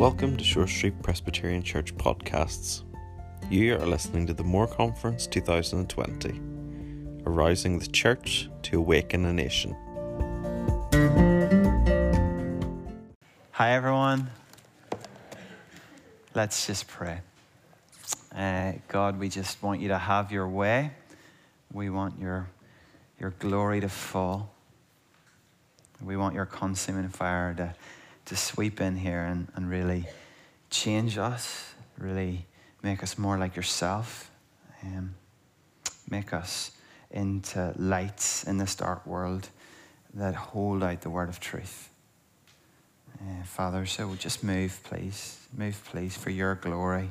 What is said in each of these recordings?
Welcome to Shore Street Presbyterian Church podcasts. You are listening to the Moore Conference 2020, arousing the church to awaken a nation. Hi, everyone. Let's just pray. Uh, God, we just want you to have your way. We want your, your glory to fall. We want your consuming fire to, to sweep in here and, and really change us, really make us more like yourself, um, make us into lights in this dark world that hold out the word of truth. Uh, Father, so just move, please. Move, please, for your glory.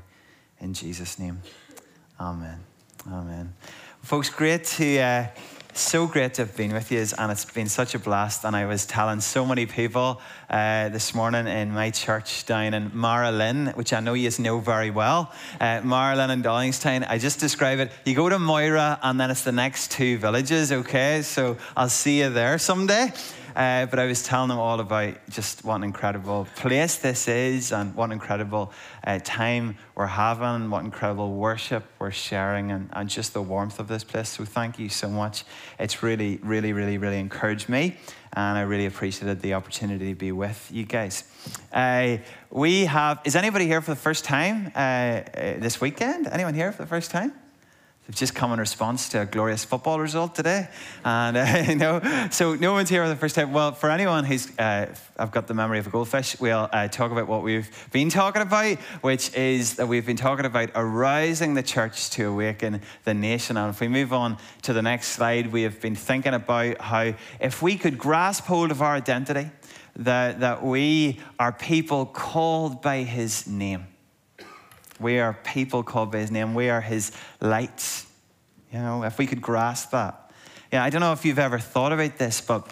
In Jesus' name. Amen. Amen. Folks, great to, uh, so great to have been with you, and it's been such a blast. And I was telling so many people uh, this morning in my church down in Magheralin, which I know you know very well. Uh, Magheralin and Dollingstown, I just describe it. You go to Moira, and then it's the next two villages, okay? So I'll see you there someday. Uh, but I was telling them all about just what an incredible place this is and what an incredible uh, time we're having, and what incredible worship we're sharing, and, and just the warmth of this place. So thank you so much. It's really, really, really, really encouraged me, and I really appreciated the opportunity to be with you guys. Uh, we have, is anybody here for the first time uh, uh, this weekend? Anyone here for the first time? They've just come in response to a glorious football result today. And, uh, you know, so no one's here for the first time. Well, for anyone who's, uh, I've got the memory of a goldfish, we'll uh, talk about what we've been talking about, which is that we've been talking about arousing the church to awaken the nation. And if we move on to the next slide, we have been thinking about how if we could grasp hold of our identity, that, that we are people called by his name. We are people called by his name. We are his lights. You know, if we could grasp that. Yeah, I don't know if you've ever thought about this, but,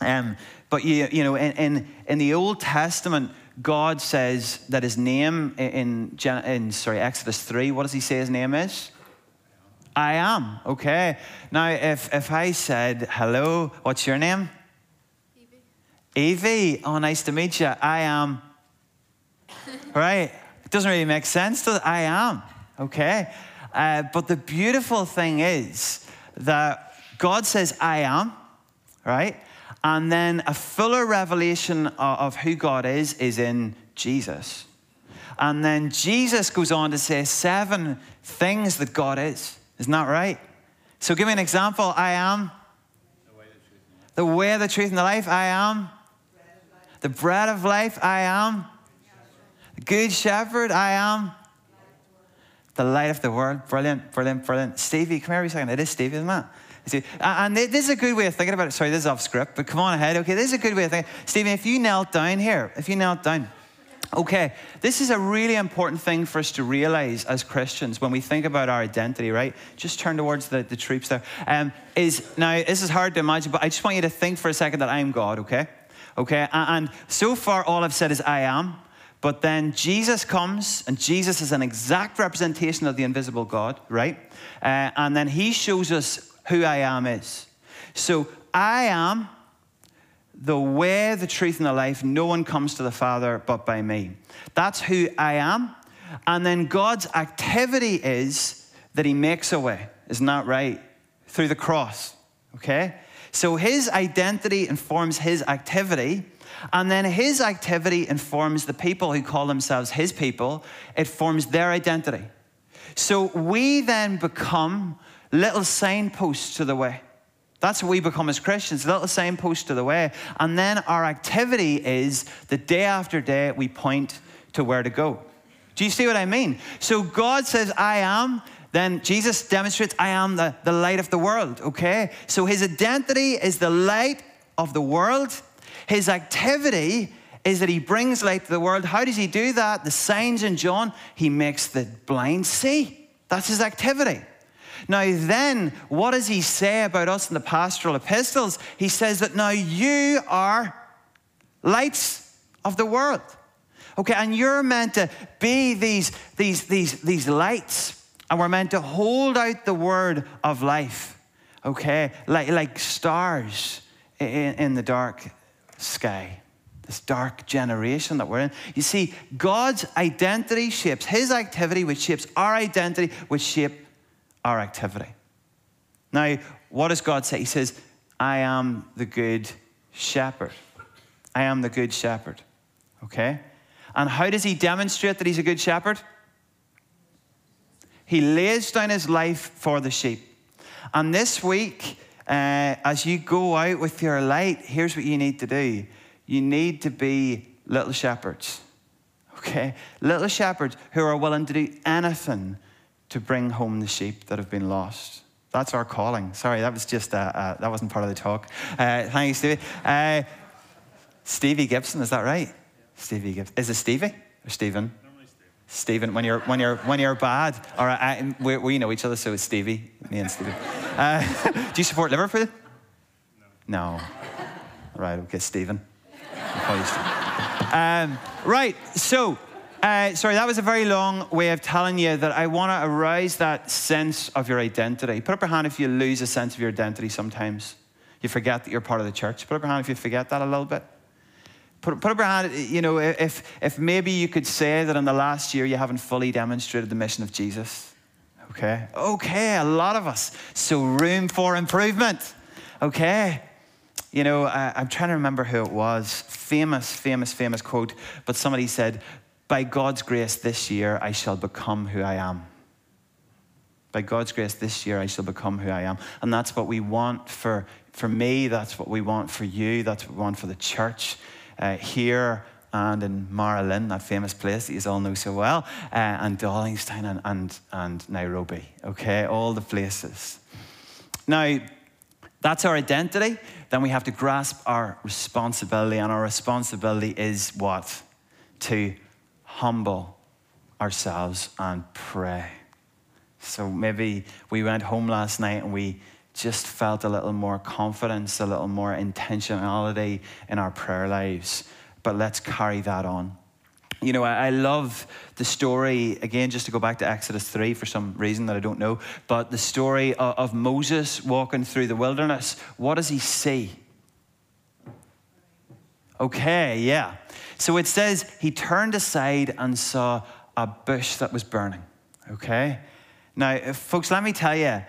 um, but you, you know, in, in, in the Old Testament, God says that his name in, in, in sorry, Exodus 3, what does he say his name is? I am, okay. Now, if, if I said, hello, what's your name? Evie. Evie, oh, nice to meet you. I am. right? Doesn't really make sense, it? I am, okay? Uh, but the beautiful thing is that God says, I am, right? And then a fuller revelation of, who God is is in Jesus. And then Jesus goes on to say seven things that God is. Isn't that right? So give me an example. I am the way, the truth, and the life. I am the bread of life. I am good shepherd. I am the light of the world. Brilliant, brilliant, brilliant. Stevie, come here a second. It is Stevie, isn't it? And this is a good way of thinking about it. Sorry, this is off script, but come on ahead. Okay, this is a good way of thinking. Stephen, if you knelt down here, if you knelt down, okay, this is a really important thing for us to realize as Christians when we think about our identity, right? Just turn towards the, the troops there. Um, is now this is hard to imagine, but I just want you to think for a second that I'm God, okay? Okay, and so far all I've said is I am. But then Jesus comes, and Jesus is an exact representation of the invisible God, right? Uh, and then he shows us who I am is. So I am the way, the truth, and the life. No one comes to the Father but by me. That's who I am. And then God's activity is that he makes a way. Isn't that right? Through the cross. Okay? So his identity informs his activity. And then his activity informs the people who call themselves his people, it forms their identity. So we then become little signposts to the way. That's what we become as Christians, little signposts to the way. And then our activity is that day after day we point to where to go. Do you see what I mean? So God says, I am. Then Jesus demonstrates, I am the, the light of the world, okay? So his identity is the light of the world. His activity is that he brings light to the world. How does he do that? The signs in John, he makes the blind see. That's his activity. Now, then, what does he say about us in the pastoral epistles? He says that now you are lights of the world. Okay, and you're meant to be these, these, these, these lights, and we're meant to hold out the word of life, okay, like, like stars in, in the dark sky. this dark generation that we're in. You see, God's identity shapes his activity, which shapes our identity, which shape our activity. Now, what does God say? He says, I am the good shepherd. I am the good shepherd. Okay? And how does he demonstrate that he's a good shepherd? He lays down his life for the sheep. And this week, uh, as you go out with your light, here's what you need to do you need to be little shepherds. Okay? Little shepherds who are willing to do anything to bring home the sheep that have been lost. That's our calling. Sorry, that was just, uh, uh, that wasn't part of the talk. Uh, thank you, Stevie. Uh, Stevie Gibson, is that right? Stevie Gibson. Is it Stevie or Stephen? Stephen, when you're when you're when you're bad, right, I, we, we know each other, so it's Stevie, me and Stevie. Uh, do you support Liverpool? No. No. Right, okay, Stephen. Um, right, so, uh, sorry, that was a very long way of telling you that I want to arouse that sense of your identity. Put up your hand if you lose a sense of your identity sometimes. You forget that you're part of the church. Put up your hand if you forget that a little bit. Put, put up your hand, you know, if, if maybe you could say that in the last year you haven't fully demonstrated the mission of Jesus. Okay? Okay, a lot of us. So, room for improvement. Okay? You know, I, am trying to remember who it was. Famous, famous, famous quote. But somebody said, By God's grace this year, I shall become who I am. By God's grace this year, I shall become who I am. And that's what we want for, for me. That's what we want for you. That's what we want for the church uh, here and in Magheralin, that famous place that you all know so well, uh, and Dollingstown and, and, and Nairobi. Okay, all the places. Now, that's our identity. Then we have to grasp our responsibility, and our responsibility is what? To humble ourselves and pray. So maybe we went home last night and we just felt a little more confidence, a little more intentionality in our prayer lives. But let's carry that on. You know, I, love the story, again, just to go back to Exodus 3 for some reason that I don't know, but the story of, of Moses walking through the wilderness. What does he see? Okay, yeah. So it says he turned aside and saw a bush that was burning. Okay? Now, folks, let me tell you,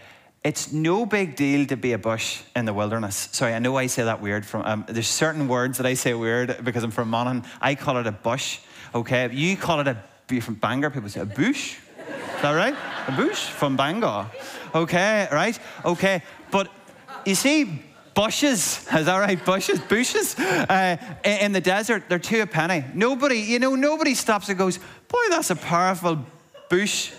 it's no big deal to be a bush in the wilderness. Sorry, I know I say that weird. From um, there's certain words that I say weird because I'm from Monaghan. I call it a bush. Okay, you call it a, from Bangor, people say a bush. Is that right? A bush from Bangor. Okay, right? Okay, but you see, bushes, is that right? Bushes, bushes. Uh, in the desert, they're two a penny. Nobody, you know, nobody stops and goes, boy, that's a powerful bush.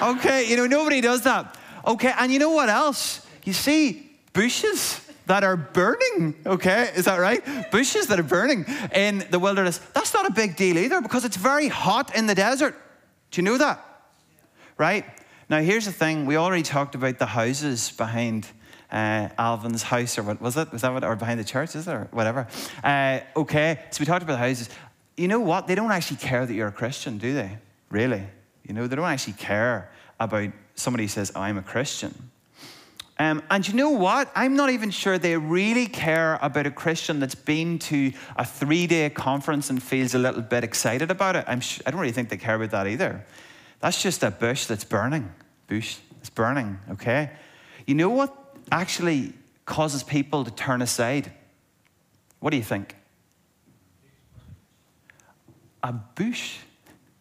Okay, you know, nobody does that. Okay, and you know what else? You see, bushes that are burning, okay? Is that right? Bushes that are burning in the wilderness. That's not a big deal either because it's very hot in the desert. Do you know that? Right? Now, here's the thing we already talked about the houses behind. Uh, Alvin's house, or what was it? Was that what, or behind the church, is it, or whatever? Uh, okay, so we talked about the houses. You know what? They don't actually care that you're a Christian, do they? Really? You know, they don't actually care about somebody says, I'm a Christian. Um, and you know what? I'm not even sure they really care about a Christian that's been to a three day conference and feels a little bit excited about it. I'm sh- I don't really think they care about that either. That's just a bush that's burning. Bush that's burning, okay? You know what actually causes people to turn aside? What do you think? A bush,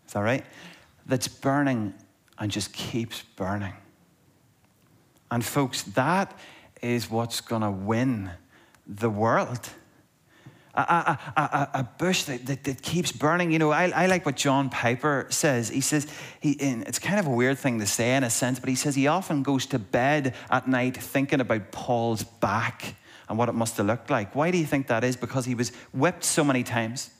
is that right? That's burning and just keeps burning. And, folks, that is what's going to win the world. A, a, a, a bush that, that, that, keeps burning. You know, I, I like what John Piper says. He says, he, it's kind of a weird thing to say in a sense, but he says he often goes to bed at night thinking about Paul's back and what it must have looked like. Why do you think that is? Because he was whipped so many times.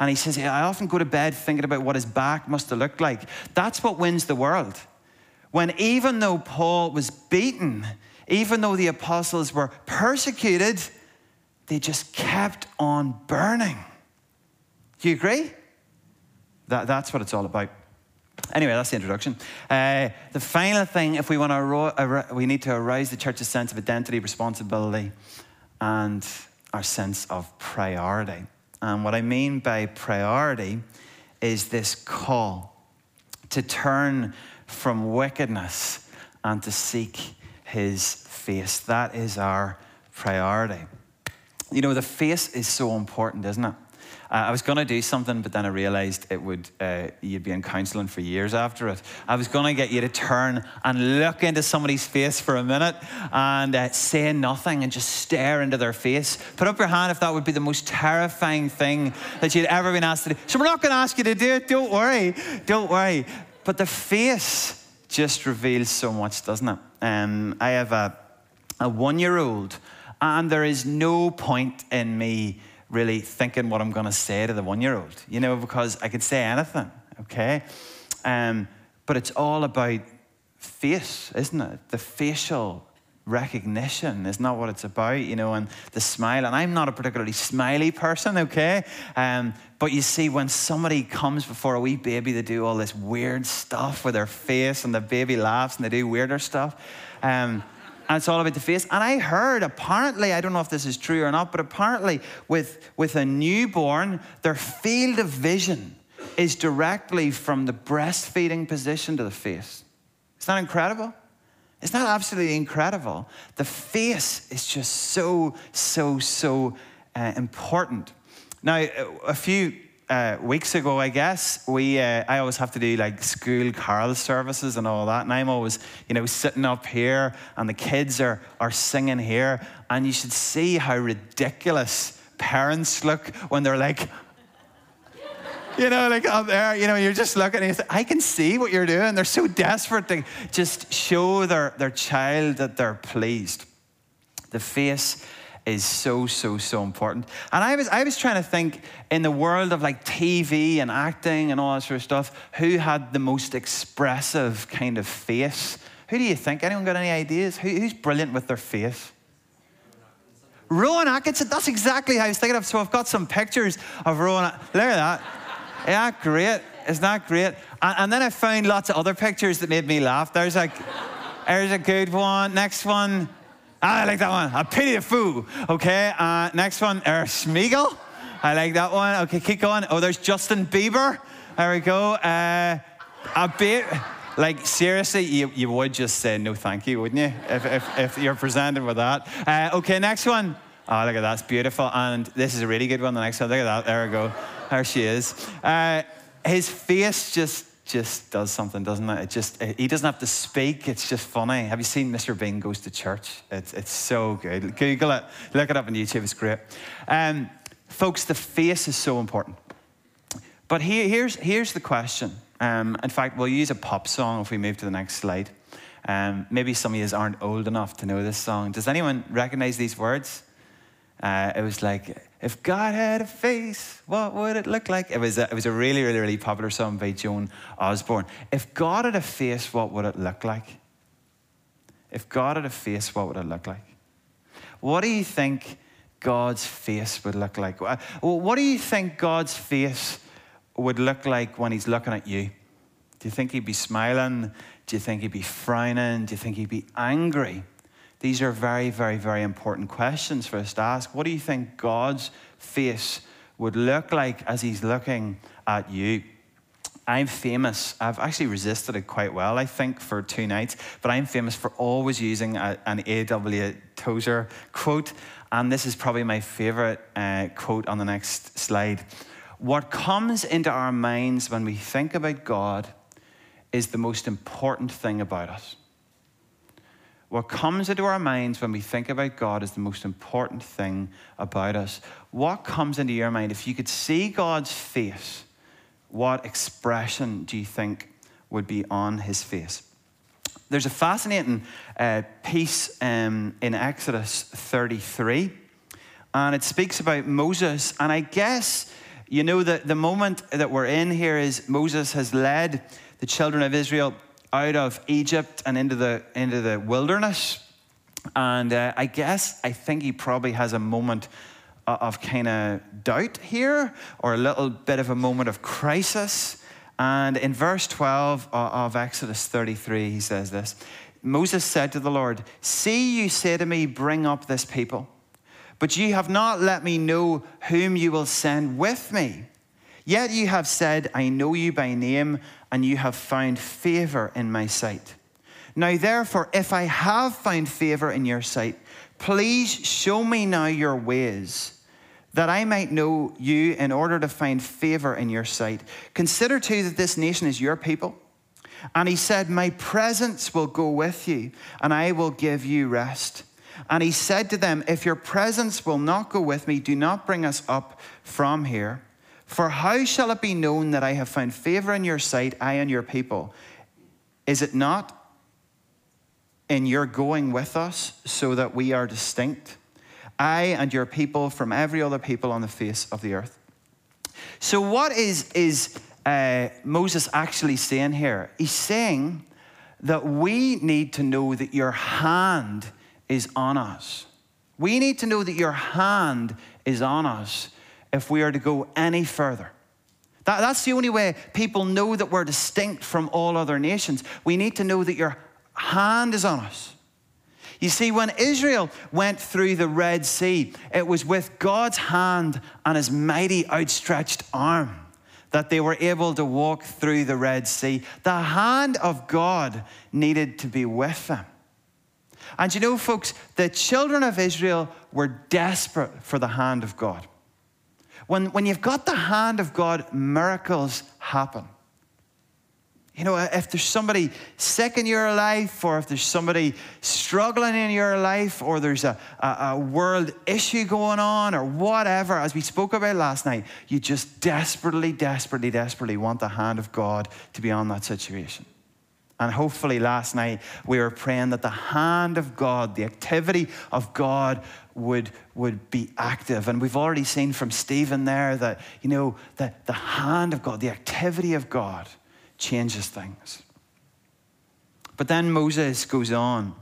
And he says, I often go to bed thinking about what his back must have looked like. That's what wins the world when even though Paul was beaten, even though the apostles were persecuted, they just kept on burning. Do you agree? That, that's what it's all about. Anyway, that's the introduction. Uh, the final thing, if we want to, we need to arouse the church's sense of identity, responsibility, and our sense of priority. And what I mean by priority is this call to turn from wickedness and to seek his face. That is our priority. You know, the face is so important, isn't it? Uh, I was going to do something, but then I realized it would, uh, you'd be in counseling for years after it. I was going to get you to turn and look into somebody's face for a minute and uh, say nothing and just stare into their face. Put up your hand if that would be the most terrifying thing that you'd ever been asked to do. So we're not going to ask you to do it. Don't worry. Don't worry. But the face just reveals so much, doesn't it? Um, I have a, a one year old, and there is no point in me really thinking what I'm going to say to the one year old, you know, because I could say anything, okay? Um, but it's all about face, isn't it? The facial recognition is not what it's about, you know, and the smile. And I'm not a particularly smiley person, okay? Um, but you see, when somebody comes before a wee baby, they do all this weird stuff with their face, and the baby laughs and they do weirder stuff. Um, and it's all about the face. And I heard, apparently, I don't know if this is true or not, but apparently, with, with a newborn, their field of vision is directly from the breastfeeding position to the face. Isn't that incredible? Isn't that absolutely incredible? The face is just so, so, so uh, important. Now, a few uh, weeks ago, I guess, we uh, I always have to do like school carol services and all that, and I'm always you know sitting up here, and the kids are are singing here, and you should see how ridiculous parents look when they're like. You know, like up there, you know, you're just looking and you I can see what you're doing. They're so desperate to just show their, their child that they're pleased. The face is so, so, so important. And I was, I was trying to think in the world of like TV and acting and all that sort of stuff, who had the most expressive kind of face? Who do you think? Anyone got any ideas? Who, who's brilliant with their face? Rowan Atkinson, that's exactly how I was thinking of. So I've got some pictures of Rowan. Look at that. Yeah, great. Isn't that great? And, and then I found lots of other pictures that made me laugh. There's like, there's a good one. Next one. I like that one. A pity the foo. Okay. Uh, next one, Er Smeagol. I like that one. Okay, keep going. Oh, there's Justin Bieber. There we go. Uh, a bit. Like, seriously, you, you would just say no thank you, wouldn't you? If, if, if you're presented with that. Uh, okay, next one. Oh, look at that. That's beautiful. And this is a really good one. The next one. Look at that. There we go. There she is. Uh, his face just just does something, doesn't it? It just he doesn't have to speak. It's just funny. Have you seen Mr. Bean goes to church? It's it's so good. Google it. Look it up on YouTube. It's great. Um, folks, the face is so important. But here, here's here's the question. Um, in fact, we'll use a pop song if we move to the next slide. Um, maybe some of you aren't old enough to know this song. Does anyone recognize these words? Uh, it was like, if God had a face, what would it look like? It was, a, it was a really, really, really popular song by Joan Osborne. If God had a face, what would it look like? If God had a face, what would it look like? What do you think God's face would look like? What do you think God's face would look like when He's looking at you? Do you think He'd be smiling? Do you think He'd be frowning? Do you think He'd be angry? These are very, very, very important questions for us to ask. What do you think God's face would look like as He's looking at you? I'm famous. I've actually resisted it quite well, I think, for two nights, but I'm famous for always using a, an A.W. Tozer quote, and this is probably my favorite uh, quote on the next slide. What comes into our minds when we think about God is the most important thing about us. What comes into our minds when we think about God is the most important thing about us. What comes into your mind? If you could see God's face, what expression do you think would be on his face? There's a fascinating uh, piece um, in Exodus 33, and it speaks about Moses. And I guess, you know, that the moment that we're in here is Moses has led the children of Israel out of Egypt and into the, into the wilderness. And uh, I guess, I think he probably has a moment of kind of doubt here, or a little bit of a moment of crisis. And in verse 12 of Exodus 33, he says this Moses said to the Lord, See, you say to me, Bring up this people. But you have not let me know whom you will send with me. Yet you have said, I know you by name, and you have found favor in my sight. Now, therefore, if I have found favor in your sight, please show me now your ways, that I might know you in order to find favor in your sight. Consider too that this nation is your people. And he said, My presence will go with you, and I will give you rest. And he said to them, If your presence will not go with me, do not bring us up from here. For how shall it be known that I have found favor in your sight, I and your people? Is it not in your going with us so that we are distinct, I and your people from every other people on the face of the earth? So, what is, is uh, Moses actually saying here? He's saying that we need to know that your hand is on us. We need to know that your hand is on us if we are to go any further. That, that's the only way people know that we're distinct from all other nations. We need to know that your hand is on us. You see, when Israel went through the Red Sea, it was with God's hand and his mighty outstretched arm that they were able to walk through the Red Sea. The hand of God needed to be with them. And you know, folks, the children of Israel were desperate for the hand of God. When, when you've got the hand of God, miracles happen. You know, if there's somebody sick in your life, or if there's somebody struggling in your life, or there's a, a, a, world issue going on, or whatever, as we spoke about last night, you just desperately, desperately, desperately want the hand of God to be on that situation. And hopefully, last night we were praying that the hand of God, the activity of God, would, would be active. And we've already seen from Stephen there that, you know, that the hand of God, the activity of God, changes things. But then Moses goes on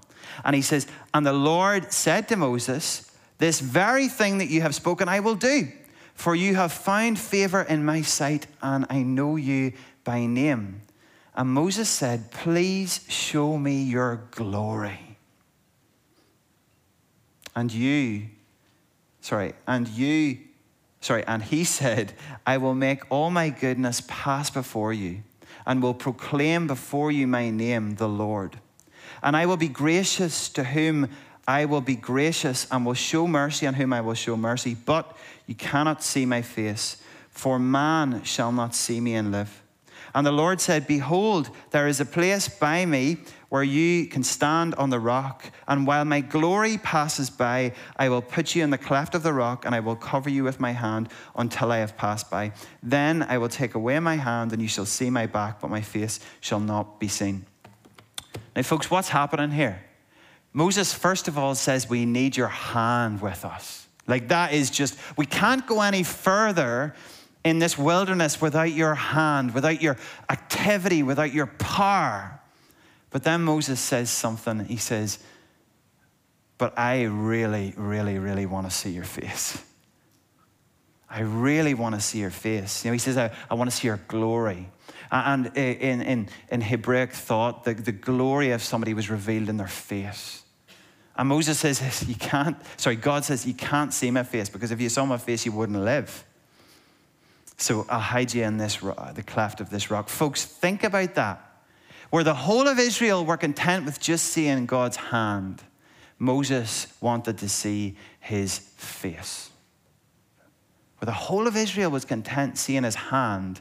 and he says, And the Lord said to Moses, This very thing that you have spoken, I will do, for you have found favor in my sight, and I know you by name. And Moses said, Please show me your glory. And you, sorry, and you, sorry, and he said, I will make all my goodness pass before you and will proclaim before you my name, the Lord. And I will be gracious to whom I will be gracious, and will show mercy on whom I will show mercy. But you cannot see my face, for man shall not see me and live. And the Lord said, Behold, there is a place by me where you can stand on the rock. And while my glory passes by, I will put you in the cleft of the rock, and I will cover you with my hand until I have passed by. Then I will take away my hand, and you shall see my back, but my face shall not be seen. Now, folks, what's happening here? Moses, first of all, says, We need your hand with us. Like, that is just, we can't go any further in this wilderness without your hand, without your activity, without your power. But then Moses says something. He says, But I really, really, really want to see your face. I really want to see your face. You know, he says, I, I want to see your glory. And eh, in, in, in Hebraic thought, the, the glory of somebody was revealed in their face. And Moses says, You can't, sorry, God says, You can't see my face because if you saw my face, you wouldn't live. So I'll hide you in this the cleft of this rock. Folks, think about that. Where the whole of Israel were content with just seeing God's hand, Moses wanted to see his face. Where the whole of Israel was content seeing his hand,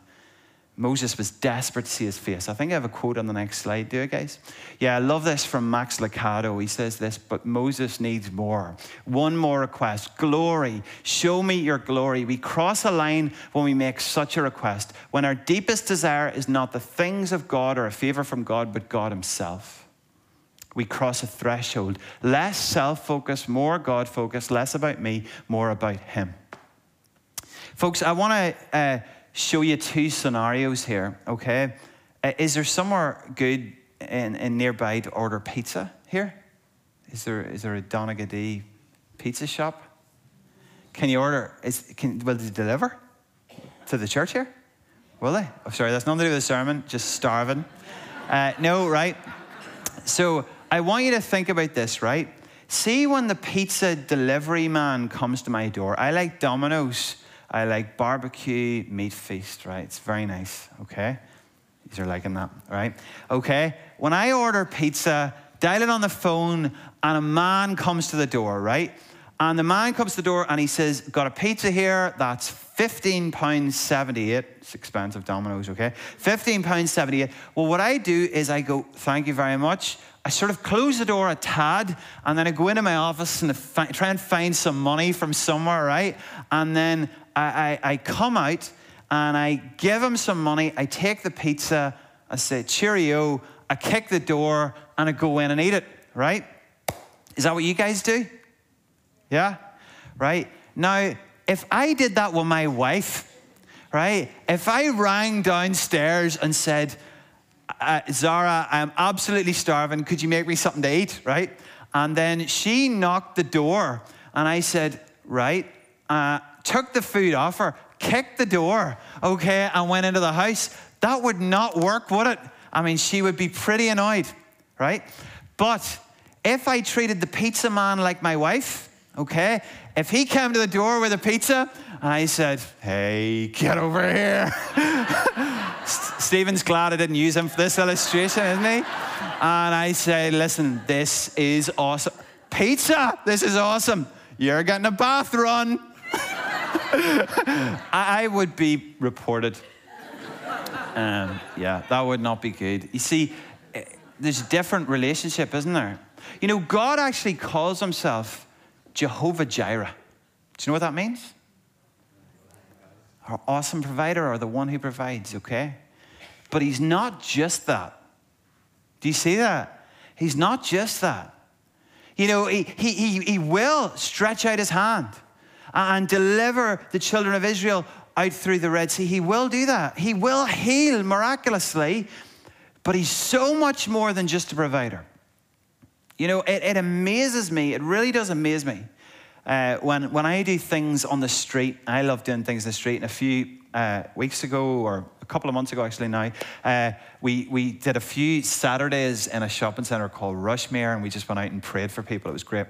Moses was desperate to see his face. I think I have a quote on the next slide. Do you guys? Yeah, I love this from Max Lucado. He says this, but Moses needs more. One more request glory. Show me your glory. We cross a line when we make such a request, when our deepest desire is not the things of God or a favor from God, but God Himself. We cross a threshold. Less self focus, more God focus, less about me, more about Him. Folks, I want to. Uh, show you two scenarios here, okay? Uh, is there somewhere good in, in nearby to order pizza here? Is there, is there a Donaghadee pizza shop? Can you order? Is, can, will they deliver to the church here? Will they? Oh, sorry, that's nothing to do with the sermon, just starving. Uh, no, right? So I want you to think about this, right? see when the pizza delivery man comes to my door, I like Domino's. I like barbecue meat feast, right? It's very nice, okay? These are liking that, right? Okay. When I order pizza, dial it on the phone, and a man comes to the door, right? And the man comes to the door and he says, Got a pizza here that's £15.78. It's expensive, Domino's, okay? £15.78. Well, what I do is I go, Thank you very much. I sort of close the door a tad and then I go into my office and try and find some money from somewhere, right? And then I, I, I come out and I give him some money. I take the pizza, I say, Cheerio. I kick the door and I go in and eat it, right? Is that what you guys do? Yeah? Right? Now, if I did that with my wife, right? If I rang downstairs and said, uh, Zara, I'm absolutely starving. Could you make me something to eat? Right? And then she knocked the door, and I said, Right. Uh, took the food off her, kicked the door, okay, and went into the house. That would not work, would it? I mean, she would be pretty annoyed, right? But if I treated the pizza man like my wife, okay, if he came to the door with a pizza, I said, Hey, get over here. Stephen's glad I didn't use him for this illustration, isn't he? And I say, Listen, this is awesome. Pizza, this is awesome. You're getting a bath run. I would be reported. Um, yeah, that would not be good. You see, eh, there's a different relationship, isn't there? You know, God actually calls himself Jehovah Jireh. Do you know what that means? Our awesome provider or the one who provides, okay? But he's not just that. Do you see that? He's not just that. You know, he, he, he, he will stretch out his hand and deliver the children of Israel out through the Red Sea. He will do that. He will heal miraculously, but he's so much more than just a provider. You know, it, it amazes me, it really does amaze me. Uh, when, when I do things on the street, I love doing things on the street. And a few uh, weeks ago, or a couple of months ago actually now, uh, we, we did a few Saturdays in a shopping centre called Rushmere, and we just went out and prayed for people. It was great.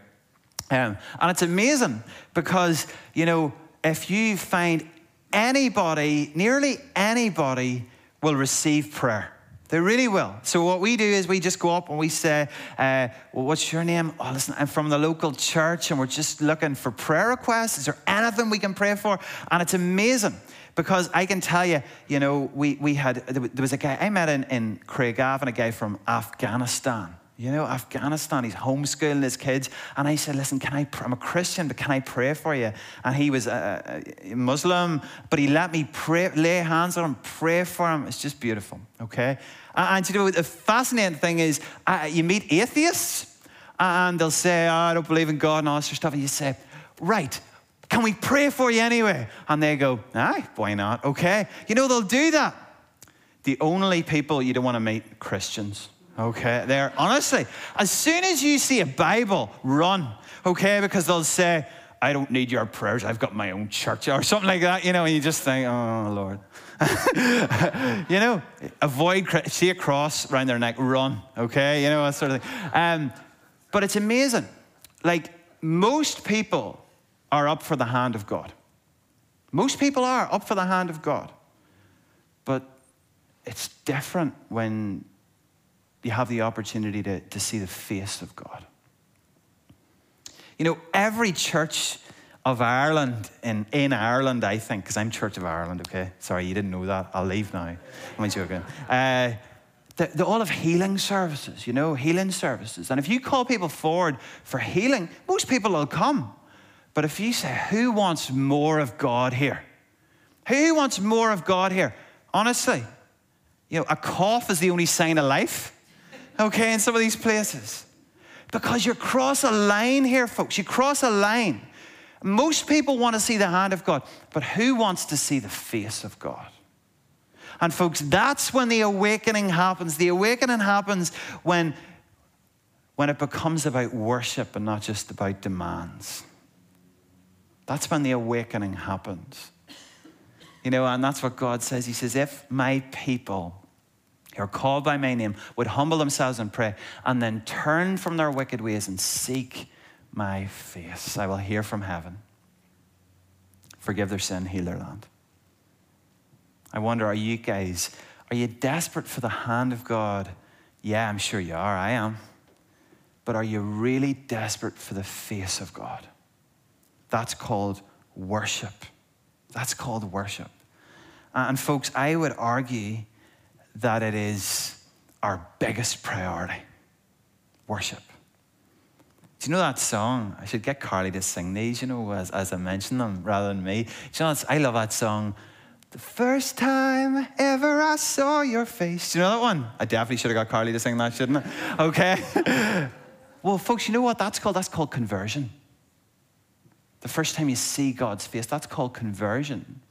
Um, and it's amazing because, you know, if you find anybody, nearly anybody, will receive prayer. They really will. So what we do is we just go up and we say, uh, "Well, what's your name? Oh, listen, I'm from the local church, and we're just looking for prayer requests. Is there anything we can pray for?" And it's amazing because I can tell you, you know, we we had there was a guy I met in in Craigavon, a guy from Afghanistan you know, Afghanistan, he's homeschooling his kids. And I said, Listen, can I, I'm a Christian, but can I pray for you? And he was a, a Muslim, but he let me pray, lay hands on him, pray for him. It's just beautiful, okay? And, and you know, the fascinating thing is, uh, you meet atheists, and they'll say, oh, I don't believe in God and all this stuff. And you say, Right, can we pray for you anyway? And they go, Aye, why not? Okay. You know, they'll do that. The only people you don't want to meet, Christians. Okay, there. Honestly, as soon as you see a Bible, run. Okay, because they'll say, I don't need your prayers. I've got my own church or something like that, you know, and you just think, oh, Lord. you know, avoid, see a cross around their neck, run, okay? You know, that sort of thing. Um, but it's amazing. Like, most people are up for the hand of God. Most people are up for the hand of God. But it's different when you have the opportunity to, to see the face of God. You know, every church of Ireland, in, in Ireland, I think, because I'm Church of Ireland, okay? Sorry, you didn't know that. I'll leave now. I'm joking. Uh, they, all have healing services, you know, healing services. And if you call people forward for healing, most people will come. But if you say, who wants more of God here? Who wants more of God here? Honestly, you know, a cough is the only sign of life okay, in some of these places. Because you cross a line here, folks. You cross a line. Most people want to see the hand of God, but who wants to see the face of God? And, folks, that's when the awakening happens. The awakening happens when, when it becomes about worship and not just about demands. That's when the awakening happens. You know, and that's what God says. He says, If my people who are called by my name would humble themselves and pray and then turn from their wicked ways and seek my face. I will hear from heaven. Forgive their sin, heal their land. I wonder, are you guys, are you desperate for the hand of God? Yeah, I'm sure you are. I am. But are you really desperate for the face of God? That's called worship. That's called worship. And folks, I would argue that it is our biggest priority worship. Do you know that song? I should get Carly to sing these, you know, as, as I mention them rather than me. Do you know, I love that song. The first time ever I saw your face. Do you know that one? I definitely should have got Carly to sing that, shouldn't I? Okay. well, folks, you know what that's called? That's called conversion. The first time you see God's face, that's called conversion.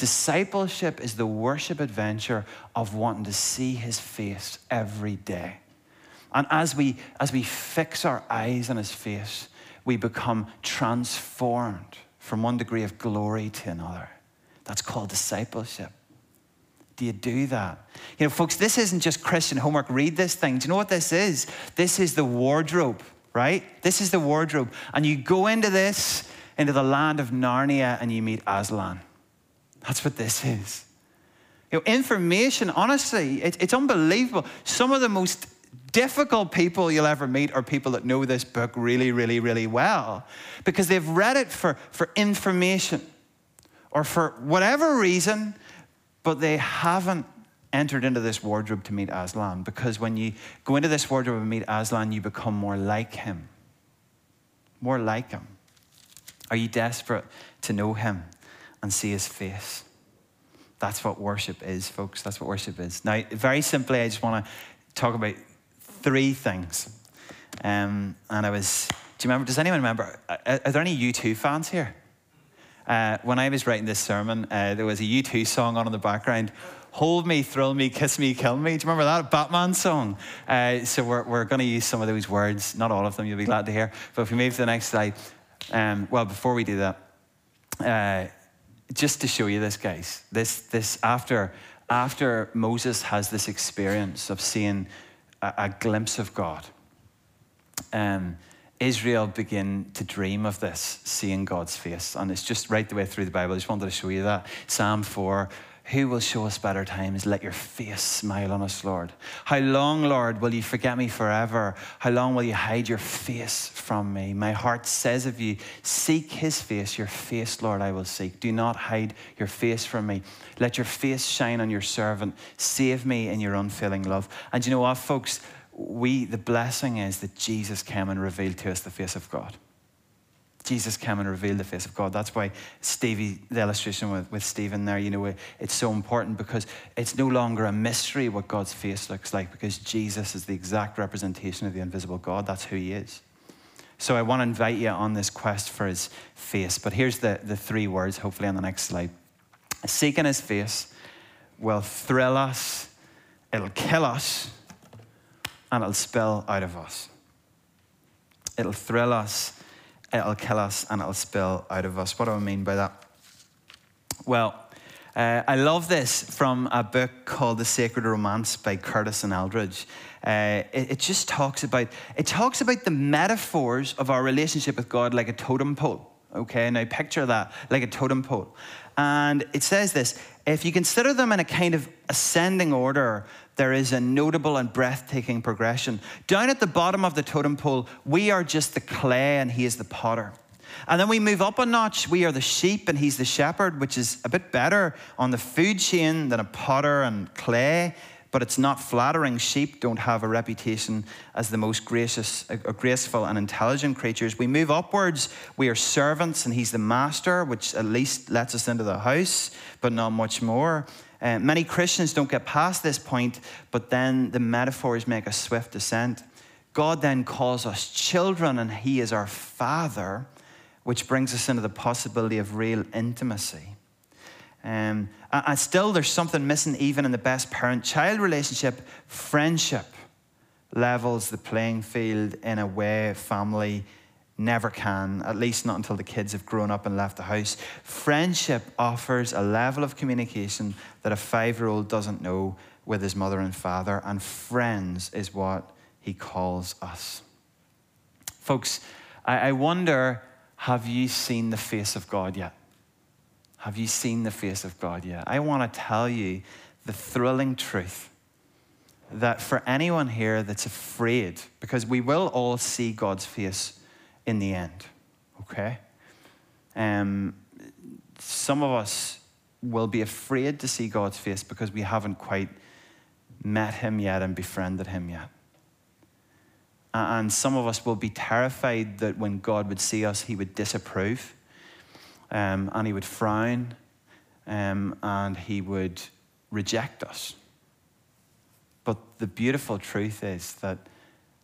Discipleship is the worship adventure of wanting to see his face every day. And as we, as we fix our eyes on his face, we become transformed from one degree of glory to another. That's called discipleship. Do you do that? You know, folks, this isn't just Christian homework. Read this thing. Do you know what this is? This is the wardrobe, right? This is the wardrobe. And you go into this, into the land of Narnia, and you meet Aslan. That's what this is. You know, information, honestly, it, it's unbelievable. Some of the most difficult people you'll ever meet are people that know this book really, really, really well because they've read it for, for information or for whatever reason, but they haven't entered into this wardrobe to meet Aslan because when you go into this wardrobe and meet Aslan, you become more like him. More like him. Are you desperate to know him and see his face? That's what worship is, folks. That's what worship is. Now, very simply, I just want to talk about three things. Um, and I was, do you remember, does anyone remember? Are, are there any U2 fans here? Uh, when I was writing this sermon, uh, there was a U2 song on in the background. Hold me, thrill me, kiss me, kill me. Do you remember that Batman song? Uh, so we're, we're going to use some of those words, not all of them, you'll be glad to hear. But if we move to the next slide, um, well, before we do that, uh, just to show you this, guys, this, this after, after Moses has this experience of seeing a, a glimpse of God, um, Israel begin to dream of this, seeing God's face. And it's just right the way through the Bible. I just wanted to show you that. Psalm 4 Who will show us better times? Let your face smile on us, Lord. How long, Lord, will you forget me forever? How long will you hide your face from me? My heart says of you, Seek his face, your face, Lord, I will seek. Do not hide your face from me. Let your face shine on your servant. Save me in your unfailing love. And you know what, folks? we, the blessing is that Jesus came and revealed to us the face of God. Jesus came and revealed the face of God. That's why Stevie, the illustration with, with Stephen there, you know, it's so important because it's no longer a mystery what God's face looks like because Jesus is the exact representation of the invisible God. That's who he is. So I want to invite you on this quest for his face. But here's the, the three words, hopefully, on the next slide. Seeking his face will thrill us, it'll kill us, and it'll spill out of us. It'll thrill us, it'll kill us, and it'll spill out of us. What do I mean by that? Well, uh, I love this from a book called The Sacred Romance by Curtis and Eldredge. Uh, it, it, just talks about it talks about the metaphors of our relationship with God like a totem pole. Okay, now picture that like a totem pole, and it says this: if you consider them in a kind of ascending order, there is a notable and breathtaking progression. Down at the bottom of the totem pole, we are just the clay and he is the potter. And then we move up a notch. We are the sheep and he's the shepherd, which is a bit better on the food chain than a potter and clay. But it's not flattering. Sheep don't have a reputation as the most gracious, uh, graceful and intelligent creatures. We move upwards. We are servants and he's the master, which at least lets us into the house, but not much more. Uh, many Christians don't get past this point, but then the metaphors make a swift descent. God then calls us children, and He is our Father, which brings us into the possibility of real intimacy. Um, and still, there's something missing even in the best parent child relationship. Friendship levels the playing field in a way family never can, at least not until the kids have grown up and left the house. Friendship offers a level of communication that a five year old doesn't know with his mother and father, and friends is what he calls us. Folks, I, I wonder have you seen the face of God yet? Have you seen the face of God yet? I want to tell you the thrilling truth that for anyone here that's afraid, because we will all see God's face in the end, okay? Um, some of us will be afraid to see God's face because we haven't quite met Him yet and befriended Him yet. And some of us will be terrified that when God would see us, He would disapprove um, and He would frown um, and He would reject us. But the beautiful truth is that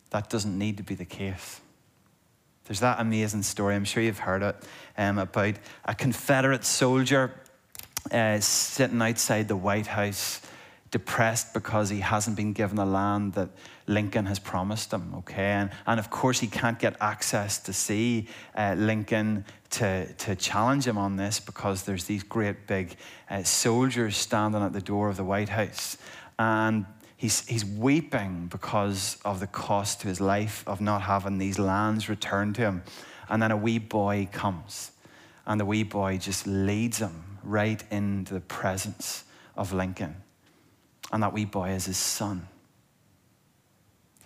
that doesn't need to be the case. There's that amazing story, I'm sure you've heard it, um, about a Confederate soldier uh, sitting outside the White House, depressed because he hasn't been given the land that Lincoln has promised him, okay? And, and of course, he can't get access to see uh, Lincoln to, to challenge him on this because there's these great big uh, soldiers standing at the door of the White House. And he's, he's weeping because of the cost to his life of not having these lands returned to him. And then a wee boy comes, and the wee boy just leads him right into the presence of Lincoln. And that wee boy is his son.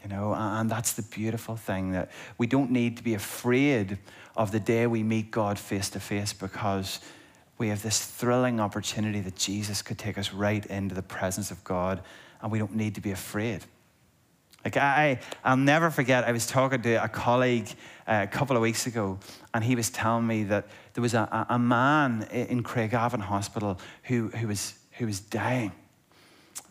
You know, and that's the beautiful thing that we don't need to be afraid of the day we meet God face to face because we have this thrilling opportunity that Jesus could take us right into the presence of God and we don't need to be afraid. Like I, I'll never forget. I was talking to a colleague uh, a couple of weeks ago, and he was telling me that there was a, a man in Craigavon Hospital who, who was who was dying,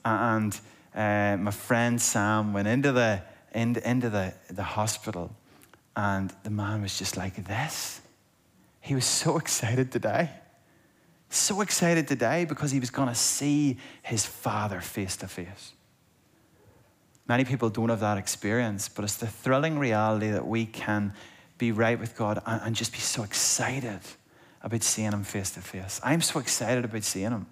and uh, my friend Sam went into the into, into the, the hospital, and the man was just like this. He was so excited to die so excited today because he was going to see his father face to face. Many people don't have that experience, but it's the thrilling reality that we can be right with God and, just be so excited about seeing him face to face. I'm so excited about seeing him.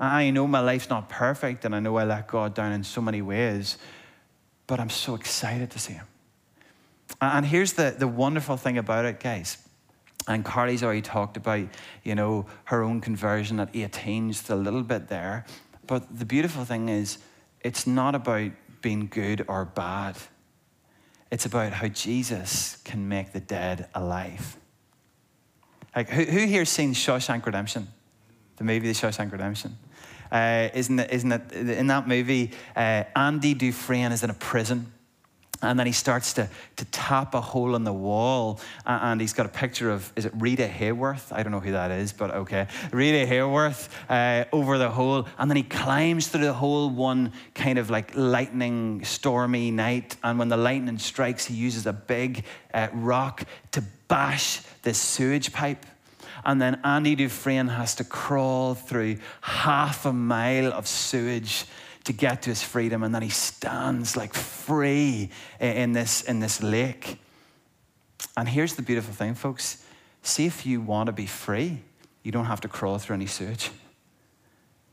I know my life's not perfect and I know I let God down in so many ways, but I'm so excited to see him. And here's the, the wonderful thing about it, guys. And Carly's already talked about, you know, her own conversion at 18, just a little bit there. But the beautiful thing is, it's not about being good or bad. It's about how Jesus can make the dead alive. Like, who, who here's seen Shawshank Redemption? The movie The Shawshank Redemption. Uh, isn't, it, isn't it, in that movie, uh, Andy Dufresne is in a prison and then he starts to, to tap a hole in the wall. And he's got a picture of, is it Rita Hayworth? I don't know who that is, but okay. Rita Hayworth uh, over the hole. And then he climbs through the hole one kind of like lightning, stormy night. And when the lightning strikes, he uses a big uh, rock to bash this sewage pipe. And then Andy Dufresne has to crawl through half a mile of sewage to get to his freedom. And then he stands like free in this, in this lake. And here's the beautiful thing, folks. See if you want to be free, you don't have to crawl through any sewage.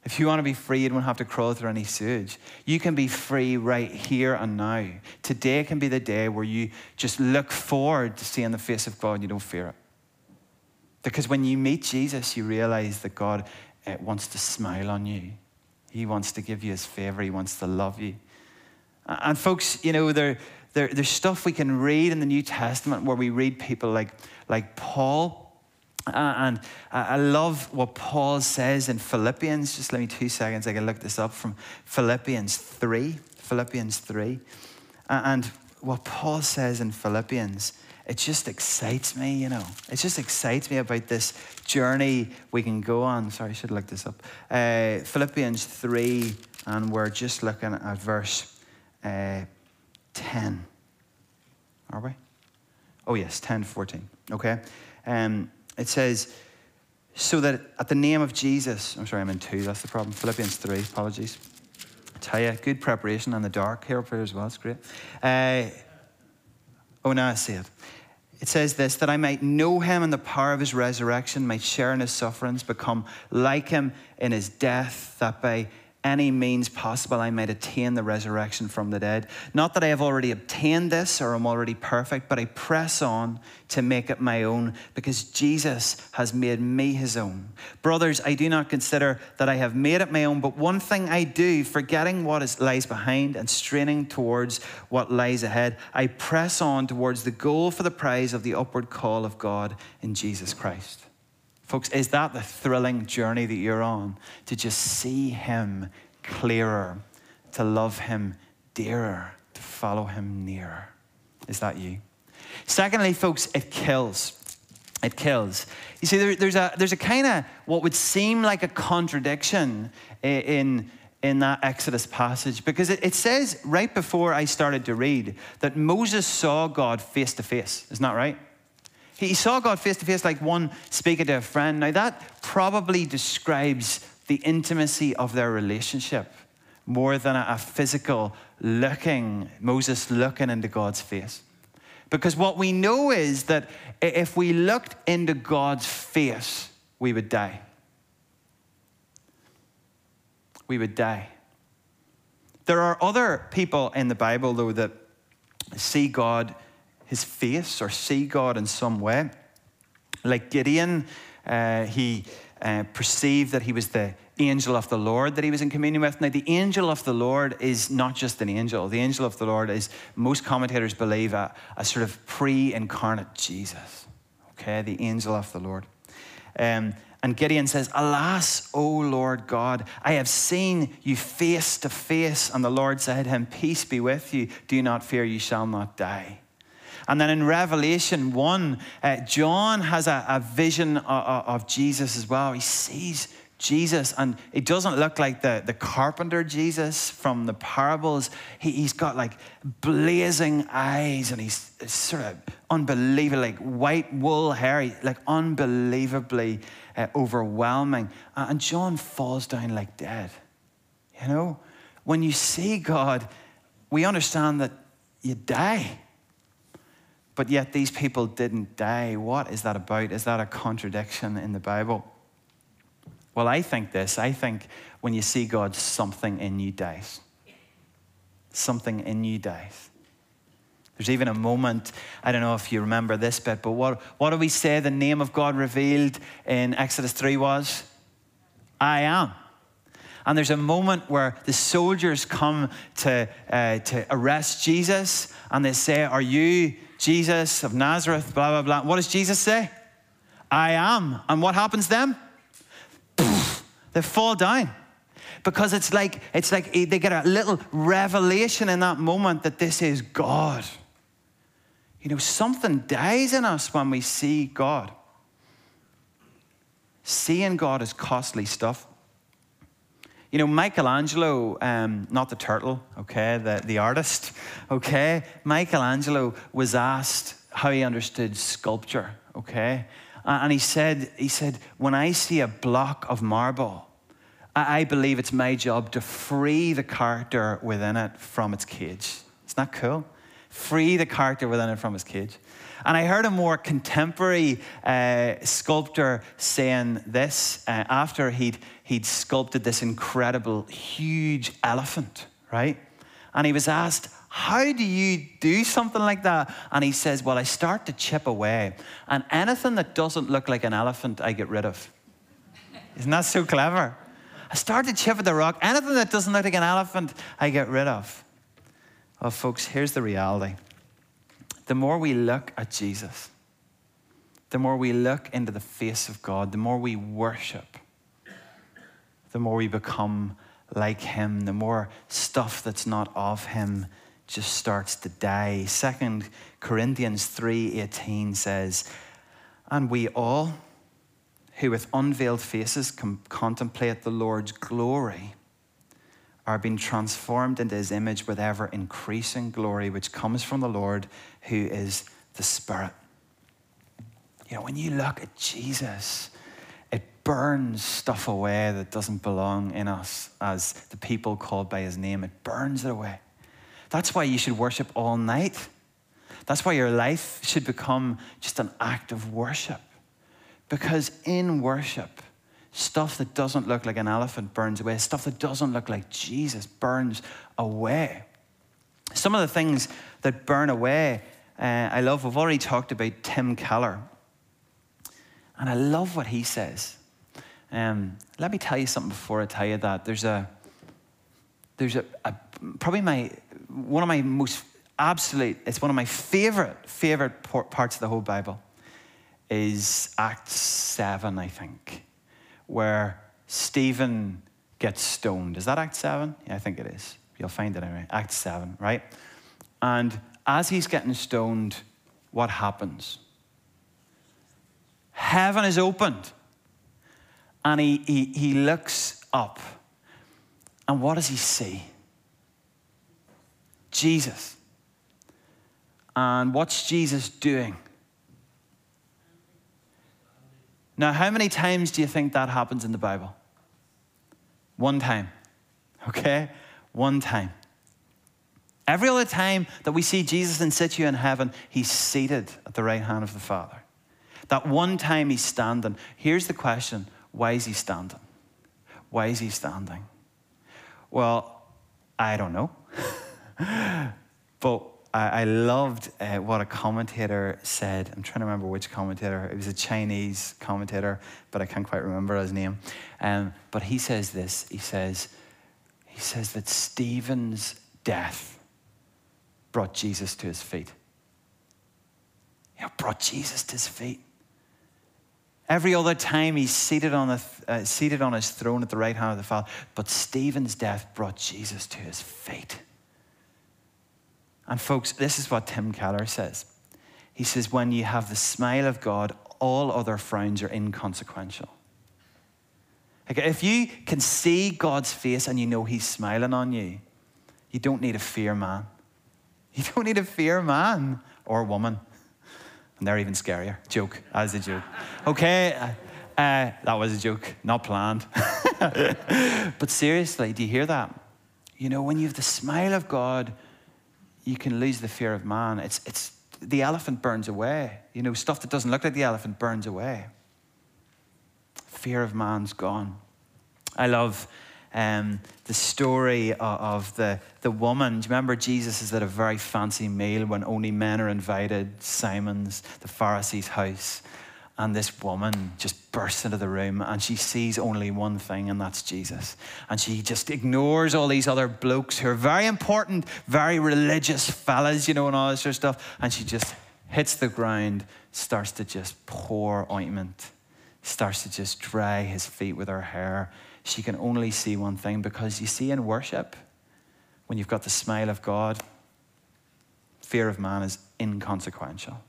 If you want to be free, you don't have to crawl through any sewage. You can be free right here and now. Today can be the day where you just look forward to seeing the face of God and you don't fear it. Because when you meet Jesus, you realize that God uh, wants to smile on you. He wants to give you his favor, he wants to love you. And folks, you know, there, there, there's stuff we can read in the New Testament where we read people like, like Paul. Uh, and I love what Paul says in Philippians. Just let me two seconds. I can look this up from Philippians 3. Philippians 3. And what Paul says in Philippians it just excites me, you know. It just excites me about this journey we can go on. Sorry, I should look this up. Uh, Philippians 3, and we're just looking at verse uh, 10. Are we? Oh, yes, 10, 14. Okay. Um, it says, so that at the name of Jesus, I'm sorry, I'm in 2, that's the problem. Philippians 3, apologies. I tell you, good preparation on the dark here up here as well, it's great. Uh, oh, now I see it. It says this that I might know him in the power of his resurrection, might share in his sufferings, become like him in his death, that by any means possible I might attain the resurrection from the dead. Not that I have already obtained this or am already perfect, but I press on to make it my own because Jesus has made me his own. Brothers, I do not consider that I have made it my own, but one thing I do, forgetting what is, lies behind and straining towards what lies ahead, I press on towards the goal for the prize of the upward call of God in Jesus Christ. Folks, is that the thrilling journey that you're on? To just see Him clearer, to love Him dearer, to follow Him nearer? Is that you? Secondly, folks, it kills. It kills. You see, there, there's a, there's a kind of what would seem like a contradiction in, in that Exodus passage because it says right before I started to read that Moses saw God face to face. Isn't that right? He saw God face to face like one speaking to a friend. Now, that probably describes the intimacy of their relationship more than a, physical looking, Moses looking into God's face. Because what we know is that if we looked into God's face, we would die. We would die. There are other people in the Bible, though, that see God his face or see God in some way. Like Gideon, uh, he uh, perceived that he was the angel of the Lord that he was in communion with. Now, the angel of the Lord is not just an angel. The angel of the Lord is, most commentators believe, a, a sort of pre incarnate Jesus. Okay, the angel of the Lord. Um, and Gideon says, Alas, O Lord God, I have seen you face to face. And the Lord said to him, Peace be with you. Do not fear, you shall not die. And then in Revelation 1, uh, John has a, a vision of, of Jesus as well. He sees Jesus, and it doesn't look like the, the carpenter Jesus from the parables. He, has got like blazing eyes, and he's sort of unbelievable, like white wool hair, like unbelievably uh, overwhelming. and John falls down like dead. You know, when you see God, we understand that you die. But yet these people didn't die. What is that about? Is that a contradiction in the Bible? Well, I think this. I think when you see God, something in you dies. Something in you dies. There's even a moment, I don't know if you remember this bit, but what, what do we say the name of God revealed in Exodus 3 was? I am. And there's a moment where the soldiers come to, uh, to arrest Jesus and they say, Are you Jesus of Nazareth, blah, blah, blah. What does Jesus say? I am. And what happens then? they fall down. Because it's like, it's like they get a little revelation in that moment that this is God. You know, something dies in us when we see God. Seeing God is costly stuff. You know, Michelangelo, um, not the turtle, okay, the, the artist, okay, Michelangelo was asked how he understood sculpture, okay? And he said, he said, when I see a block of marble, I believe it's my job to free the character within it from its cage. Isn't that cool? Free the character within it from his cage. And I heard a more contemporary uh, sculptor saying this uh, after he'd, he'd sculpted this incredible, huge elephant, right? And he was asked, How do you do something like that? And he says, Well, I start to chip away, and anything that doesn't look like an elephant, I get rid of. Isn't that so clever? I start to chip at the rock. Anything that doesn't look like an elephant, I get rid of. Well, folks, here's the reality the more we look at Jesus, the more we look into the face of God, the more we worship, the more we become like Him, the more stuff that's not of Him just starts to die. Second Corinthians 3:18 says, "And we all who with unveiled faces contemplate the Lord's glory are being transformed into his image with ever increasing glory, which comes from the Lord who is the Spirit. You know, when you look at Jesus, it burns stuff away that doesn't belong in us as the people called by his name. It burns it away. That's why you should worship all night. That's why your life should become just an act of worship. Because in worship, Stuff that doesn't look like an elephant burns away. Stuff that doesn't look like Jesus burns away. Some of the things that burn away, uh, I love, we've already talked about Tim Keller. And I love what he says. Um, let me tell you something before I tell you that. There's a, there's a, a probably my, one of my most absolute, it's one of my favorite, favorite parts of the whole Bible is Acts 7, I think, where Stephen gets stoned. Is that Act 7? Yeah, I think it is. You'll find it anyway. Act 7, right? And as he's getting stoned, what happens? Heaven is opened. And he, he, he looks up. And what does he see? Jesus. And what's Jesus doing? Now, how many times do you think that happens in the Bible? One time. Okay? One time. Every other time that we see Jesus in situ in heaven, he's seated at the right hand of the Father. That one time he's standing. Here's the question why is he standing? Why is he standing? Well, I don't know. but I, I loved uh, what a commentator said. I'm trying to remember which commentator. It was a Chinese commentator, but I can't quite remember his name. Um, but he says this. He says, he says that Stephen's death brought Jesus to his feet. Yeah, brought Jesus to his feet. Every other time he's seated on, a, uh, seated on his throne at the right hand of the Father. But Stephen's death brought Jesus to his feet. And folks, this is what Tim Keller says. He says, when you have the smile of God, all other frowns are inconsequential. Like if you can see God's face and you know He's smiling on you, you don't need to fear man. You don't need to fear man or woman. And they're even scarier. Joke, as a joke. Okay, uh, uh, that was a joke, not planned. but seriously, do you hear that? You know, when you have the smile of God, you can lose the fear of man. It's, it's, the elephant burns away. You know, stuff that doesn't look like the elephant burns away. Fear of man's gone. I love um, the story of, of, the, the woman. Do you remember Jesus is at a very fancy meal when only men are invited, Simon's, the Pharisee's house. And this woman just bursts into the room and she sees only one thing, and that's Jesus. And she just ignores all these other blokes who are very important, very religious fellas, you know, and all this sort of stuff. And she just hits the ground, starts to just pour ointment, starts to just dry his feet with her hair. She can only see one thing because you see, in worship, when you've got the smile of God, fear of man is inconsequential.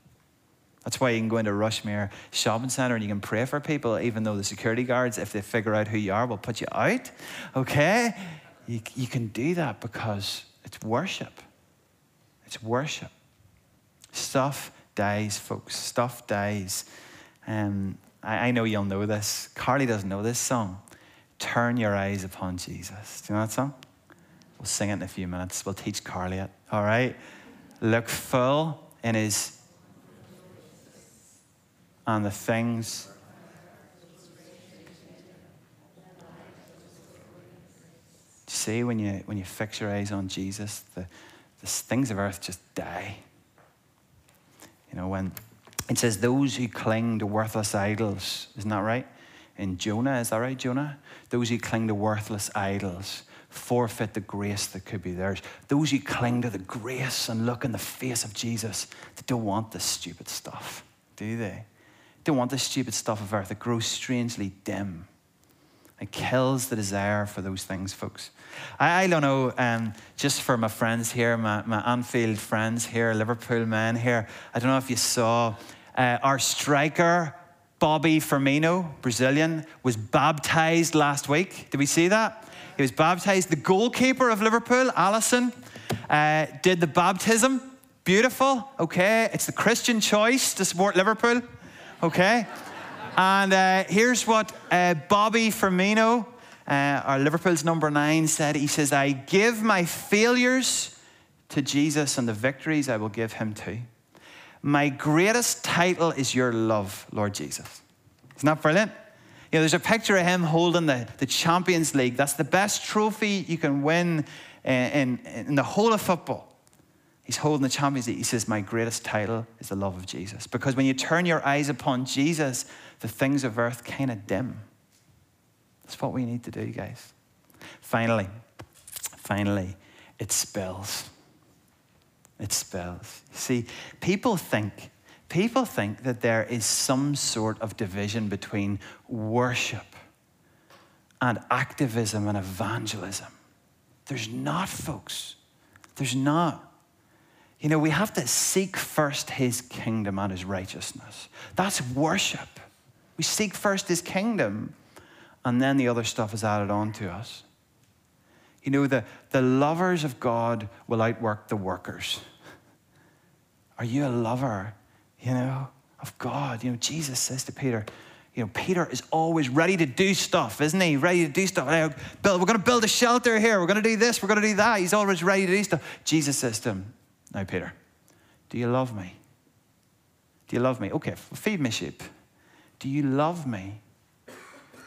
That's why you can go into Rushmere Shopping Centre and you can pray for people, even though the security guards, if they figure out who you are, will put you out. Okay? You, you can do that because it's worship. It's worship. Stuff dies, folks. Stuff dies. Um, I, I know you'll know this. Carly doesn't know this song. Turn your eyes upon Jesus. Do you know that song? We'll sing it in a few minutes. We'll teach Carly it. All right? Look full in his and the things. See, when you, when you fix your eyes on Jesus, the, the things of earth just die. You know, when it says, those who cling to worthless idols, isn't that right? In Jonah, is that right, Jonah? Those who cling to worthless idols forfeit the grace that could be theirs. Those who cling to the grace and look in the face of Jesus, they don't want this stupid stuff, do they? Don't want the stupid stuff of earth. It grows strangely dim. It kills the desire for those things, folks. I, I don't know, um, just for my friends here, my, my Anfield friends here, Liverpool men here, I don't know if you saw uh, our striker, Bobby Firmino, Brazilian, was baptized last week. Did we see that? He was baptized. The goalkeeper of Liverpool, Alisson, uh, did the baptism. Beautiful, okay? It's the Christian choice to support Liverpool okay? And uh, here's what uh, Bobby Firmino, uh, our Liverpool's number nine, said. He says, I give my failures to Jesus, and the victories I will give him too. My greatest title is your love, Lord Jesus. Isn't that brilliant? You know, there's a picture of him holding the, the Champions League. That's the best trophy you can win in, in, in the whole of football. He's holding the Champions. He says, My greatest title is the love of Jesus. Because when you turn your eyes upon Jesus, the things of earth kind of dim. That's what we need to do, guys. Finally, finally, it spills. It spills. See, people think, people think that there is some sort of division between worship and activism and evangelism. There's not, folks. There's not. You know, we have to seek first his kingdom and his righteousness. That's worship. We seek first his kingdom, and then the other stuff is added on to us. You know, the, the lovers of God will outwork the workers. Are you a lover, you know, of God? You know, Jesus says to Peter, you know, Peter is always ready to do stuff, isn't he? Ready to do stuff. We're going to build a shelter here. We're going to do this. We're going to do that. He's always ready to do stuff. Jesus says to him, Now, Peter, do you love me? Do you love me? Okay, feed me sheep. Do you love me?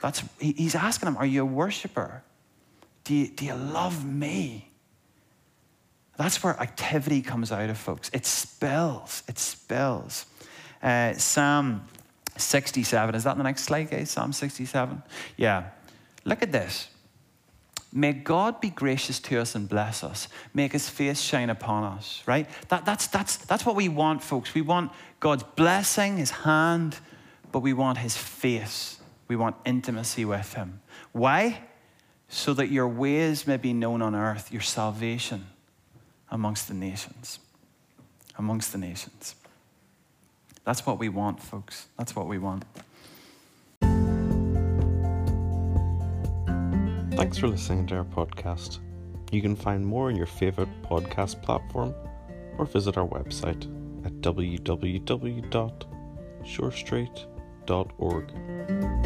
That's, he's asking him, Are you a worshiper? Do you, do you love me? That's where activity comes out of folks. It spills. It spills. Uh, Psalm 67. Is that the next slide, guys? Psalm 67? Yeah. Look at this. May God be gracious to us and bless us. Make his face shine upon us, right? That, that's, that's, that's what we want, folks. We want God's blessing, his hand, but we want his face. We want intimacy with him. Why? So that your ways may be known on earth, your salvation amongst the nations. Amongst the nations. That's what we want, folks. That's what we want. Thanks for listening to our podcast. You can find more on your favourite podcast platform or visit our website at www.shorestreet.org.